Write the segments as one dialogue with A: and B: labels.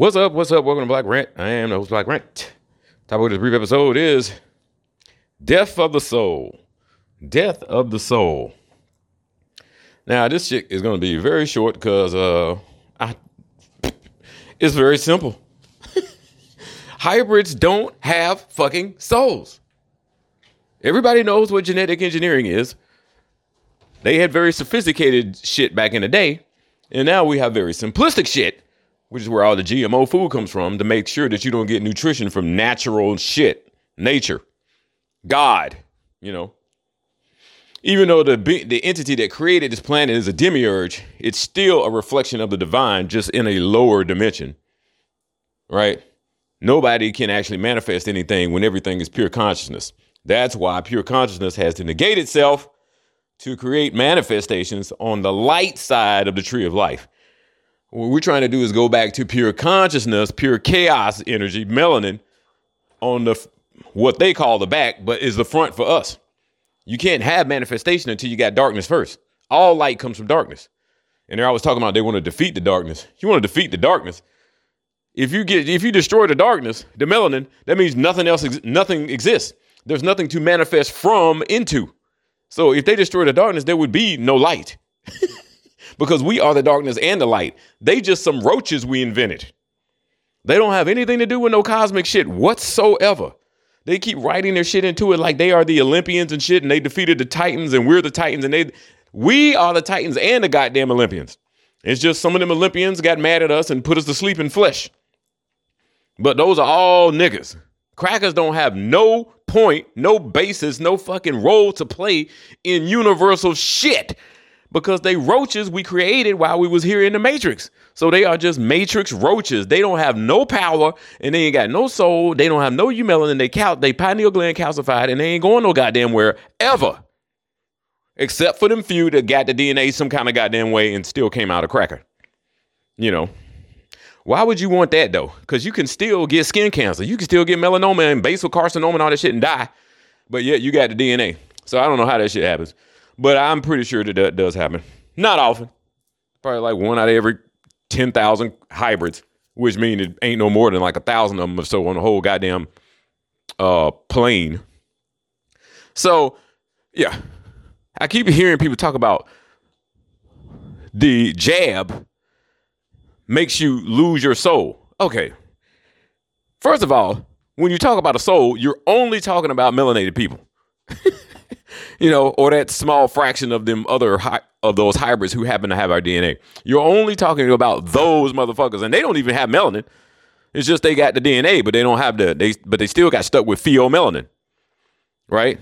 A: What's up? What's up? Welcome to Black Rant. I am the host Black Rant. Topic of this brief episode is Death of the Soul. Death of the Soul. Now, this shit is going to be very short because uh, I, it's very simple. Hybrids don't have fucking souls. Everybody knows what genetic engineering is. They had very sophisticated shit back in the day, and now we have very simplistic shit which is where all the GMO food comes from, to make sure that you don't get nutrition from natural shit, nature, God, you know. Even though the the entity that created this planet is a demiurge, it's still a reflection of the divine, just in a lower dimension. Right? Nobody can actually manifest anything when everything is pure consciousness. That's why pure consciousness has to negate itself to create manifestations on the light side of the tree of life. What we're trying to do is go back to pure consciousness, pure chaos energy, melanin on the what they call the back, but is the front for us. You can't have manifestation until you got darkness first. All light comes from darkness. And there I was talking about they want to defeat the darkness. You want to defeat the darkness. If you get if you destroy the darkness, the melanin, that means nothing else nothing exists. There's nothing to manifest from into. So if they destroy the darkness, there would be no light. because we are the darkness and the light. They just some roaches we invented. They don't have anything to do with no cosmic shit whatsoever. They keep writing their shit into it like they are the Olympians and shit, and they defeated the Titans, and we're the Titans, and they we are the Titans and the goddamn Olympians. It's just some of them Olympians got mad at us and put us to sleep in flesh. But those are all niggas. Crackers don't have no point, no basis, no fucking role to play in universal shit because they roaches we created while we was here in the matrix. So they are just matrix roaches. They don't have no power and they ain't got no soul. They don't have no eumelanin. They cal- they pineal gland calcified and they ain't going no goddamn where ever. Except for them few that got the DNA some kind of goddamn way and still came out a cracker. You know. Why would you want that though? Because you can still get skin cancer. You can still get melanoma and basal carcinoma and all that shit and die. But yet you got the DNA. So I don't know how that shit happens. But I'm pretty sure that that does happen. Not often. Probably like one out of every 10,000 hybrids, which means it ain't no more than like a thousand of them or so on the whole goddamn uh, plane. So, yeah. I keep hearing people talk about the jab makes you lose your soul. Okay. First of all, when you talk about a soul, you're only talking about melanated people. you know, or that small fraction of them other of those hybrids who happen to have our DNA. You're only talking about those motherfuckers, and they don't even have melanin. It's just they got the DNA, but they don't have the they, but they still got stuck with pheomelanin, right?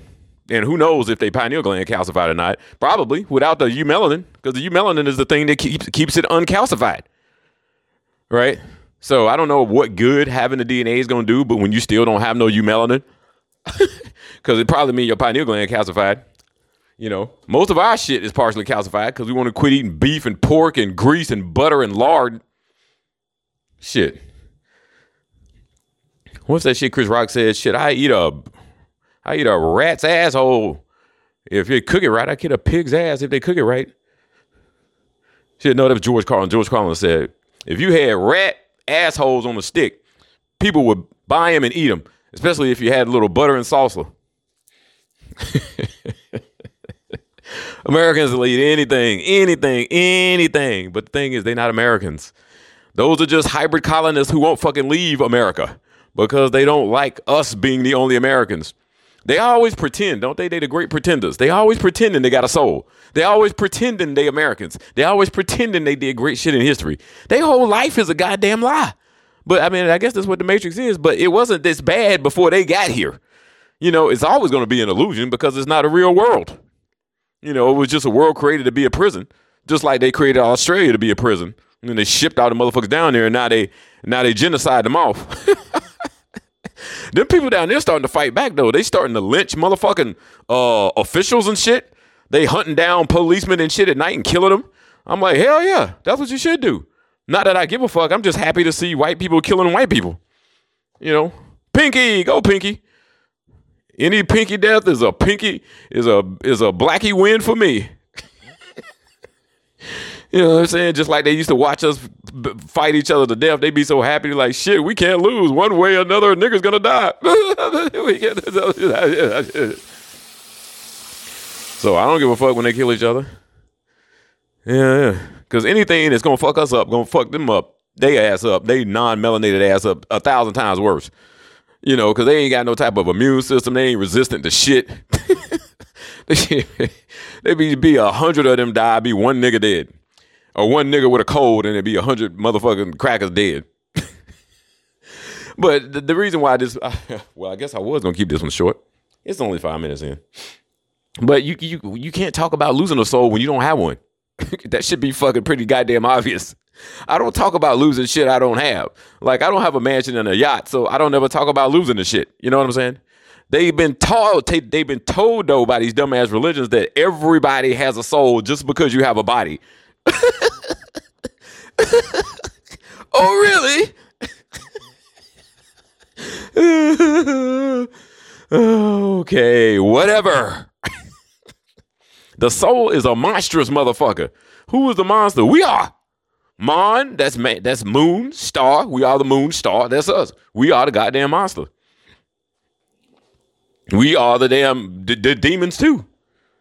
A: And who knows if they pineal gland calcified or not? Probably without the eumelanin, because the eumelanin is the thing that keeps keeps it uncalcified, right? So I don't know what good having the DNA is going to do, but when you still don't have no eumelanin, because it probably means your pineal gland calcified. You know, most of our shit is partially calcified because we want to quit eating beef and pork and grease and butter and lard. Shit. What's that shit Chris Rock said? Shit, I eat a, I eat a rat's asshole. If you cook it right, I get a pig's ass if they cook it right. Shit, no, that was George Carlin. George Carlin said, if you had rat assholes on a stick, people would buy them and eat them especially if you had a little butter and salsa. Americans will eat anything, anything, anything. But the thing is, they're not Americans. Those are just hybrid colonists who won't fucking leave America because they don't like us being the only Americans. They always pretend, don't they? They the great pretenders. They always pretending they got a soul. They always pretending they Americans. They always pretending they did great shit in history. Their whole life is a goddamn lie. But I mean, I guess that's what the Matrix is. But it wasn't this bad before they got here. You know, it's always going to be an illusion because it's not a real world. You know, it was just a world created to be a prison, just like they created Australia to be a prison. And then they shipped all the motherfuckers down there, and now they now they genocide them off. them people down there starting to fight back though. They starting to lynch motherfucking uh, officials and shit. They hunting down policemen and shit at night and killing them. I'm like, hell yeah, that's what you should do. Not that I give a fuck. I'm just happy to see white people killing white people. You know, Pinky, go Pinky. Any Pinky death is a Pinky is a is a Blackie win for me. You know what I'm saying? Just like they used to watch us fight each other to death, they'd be so happy, like, shit, we can't lose. One way or another, a nigga's gonna die. so I don't give a fuck when they kill each other. Yeah, yeah. Because anything that's gonna fuck us up, gonna fuck them up, they ass up, they non-melanated ass up a thousand times worse. You know, because they ain't got no type of immune system. They ain't resistant to shit. they be be a hundred of them die, be one nigga dead or one nigga with a cold and it'd be a hundred motherfucking crackers dead. but the, the, reason why this, well, I guess I was gonna keep this one short. It's only five minutes in, but you you you can't talk about losing a soul when you don't have one. that should be fucking pretty goddamn obvious. I don't talk about losing shit I don't have. Like I don't have a mansion and a yacht, so I don't ever talk about losing the shit. You know what I'm saying? They've been taught, they've been told though by these dumbass religions that everybody has a soul just because you have a body. oh, really? okay, whatever. The soul is a monstrous motherfucker. Who is the monster? We are. Mon, that's man, that's moon, star. We are the moon, star. That's us. We are the goddamn monster. We are the damn the, demons too.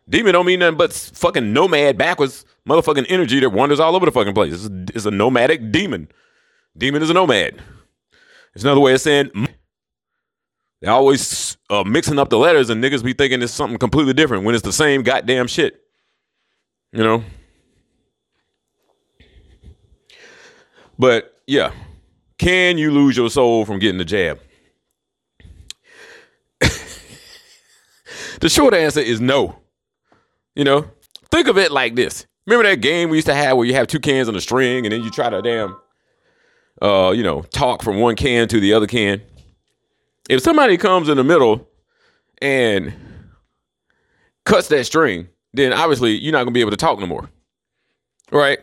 A: Demon don't mean nothing but fucking nomad backwards motherfucking energy that wanders all over the fucking place. It's a, it's a nomadic demon. Demon is a nomad. It's another way of saying they always uh, mixing up the letters and niggas be thinking it's something completely different when it's the same goddamn shit. You know? But yeah, can you lose your soul from getting the jab? the short answer is no. You know, think of it like this. Remember that game we used to have where you have two cans on a string and then you try to damn, uh, you know, talk from one can to the other can. If somebody comes in the middle and cuts that string, then obviously you're not gonna be able to talk no more, right?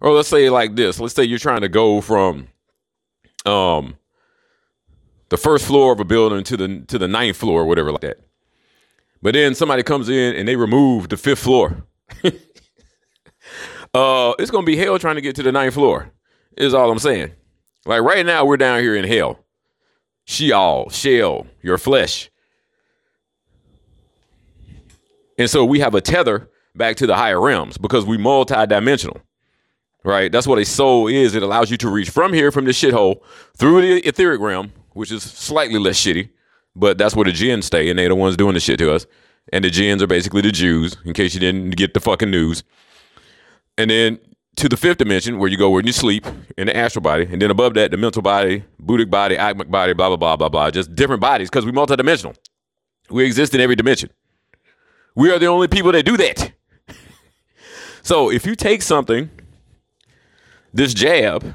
A: Or let's say like this. Let's say you're trying to go from, um, the first floor of a building to the to the ninth floor or whatever like that. But then somebody comes in and they remove the fifth floor. uh, it's gonna be hell trying to get to the ninth floor. Is all I'm saying. Like right now, we're down here in hell. Sheol, shell, your flesh. And so we have a tether back to the higher realms because we multi-dimensional. Right? That's what a soul is. It allows you to reach from here, from the shithole, through the etheric realm, which is slightly less shitty, but that's where the jinns stay, and they're the ones doing the shit to us. And the jinns are basically the Jews, in case you didn't get the fucking news. And then to the fifth dimension, where you go when you sleep in the astral body, and then above that, the mental body, buddhic body, atmic body, blah blah blah blah blah, just different bodies because we're multidimensional. We exist in every dimension. We are the only people that do that. so if you take something, this jab,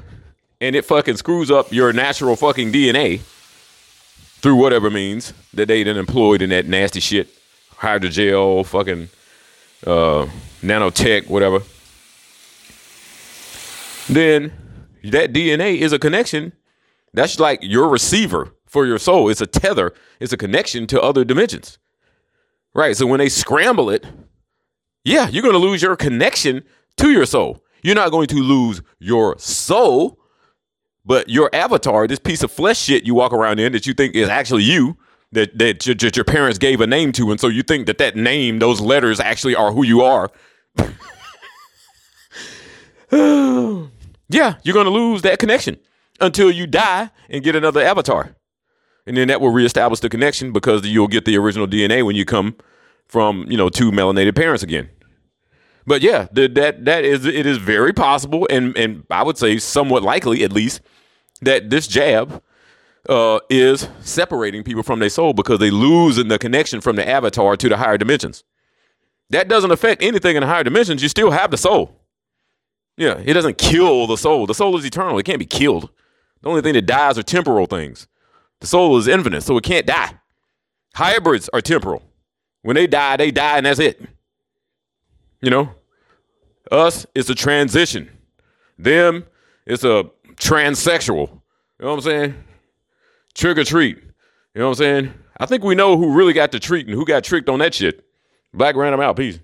A: and it fucking screws up your natural fucking DNA through whatever means that they then employed in that nasty shit, hydrogel, fucking uh, nanotech, whatever. Then that DNA is a connection. That's like your receiver for your soul. It's a tether. It's a connection to other dimensions. Right. So when they scramble it, yeah, you're going to lose your connection to your soul. You're not going to lose your soul but your avatar, this piece of flesh shit you walk around in that you think is actually you, that that your, your parents gave a name to, and so you think that that name, those letters, actually are who you are. Yeah, you're gonna lose that connection until you die and get another avatar, and then that will reestablish the connection because you'll get the original DNA when you come from you know two melanated parents again. But yeah, the, that that is it is very possible, and and I would say somewhat likely at least that this jab uh, is separating people from their soul because they lose in the connection from the avatar to the higher dimensions. That doesn't affect anything in the higher dimensions. You still have the soul. Yeah, it doesn't kill the soul. The soul is eternal. It can't be killed. The only thing that dies are temporal things. The soul is infinite, so it can't die. Hybrids are temporal. When they die, they die, and that's it. You know, us, it's a transition. Them, it's a transsexual. You know what I'm saying? Trick or treat. You know what I'm saying? I think we know who really got the treat and who got tricked on that shit. Black Rant out. Peace.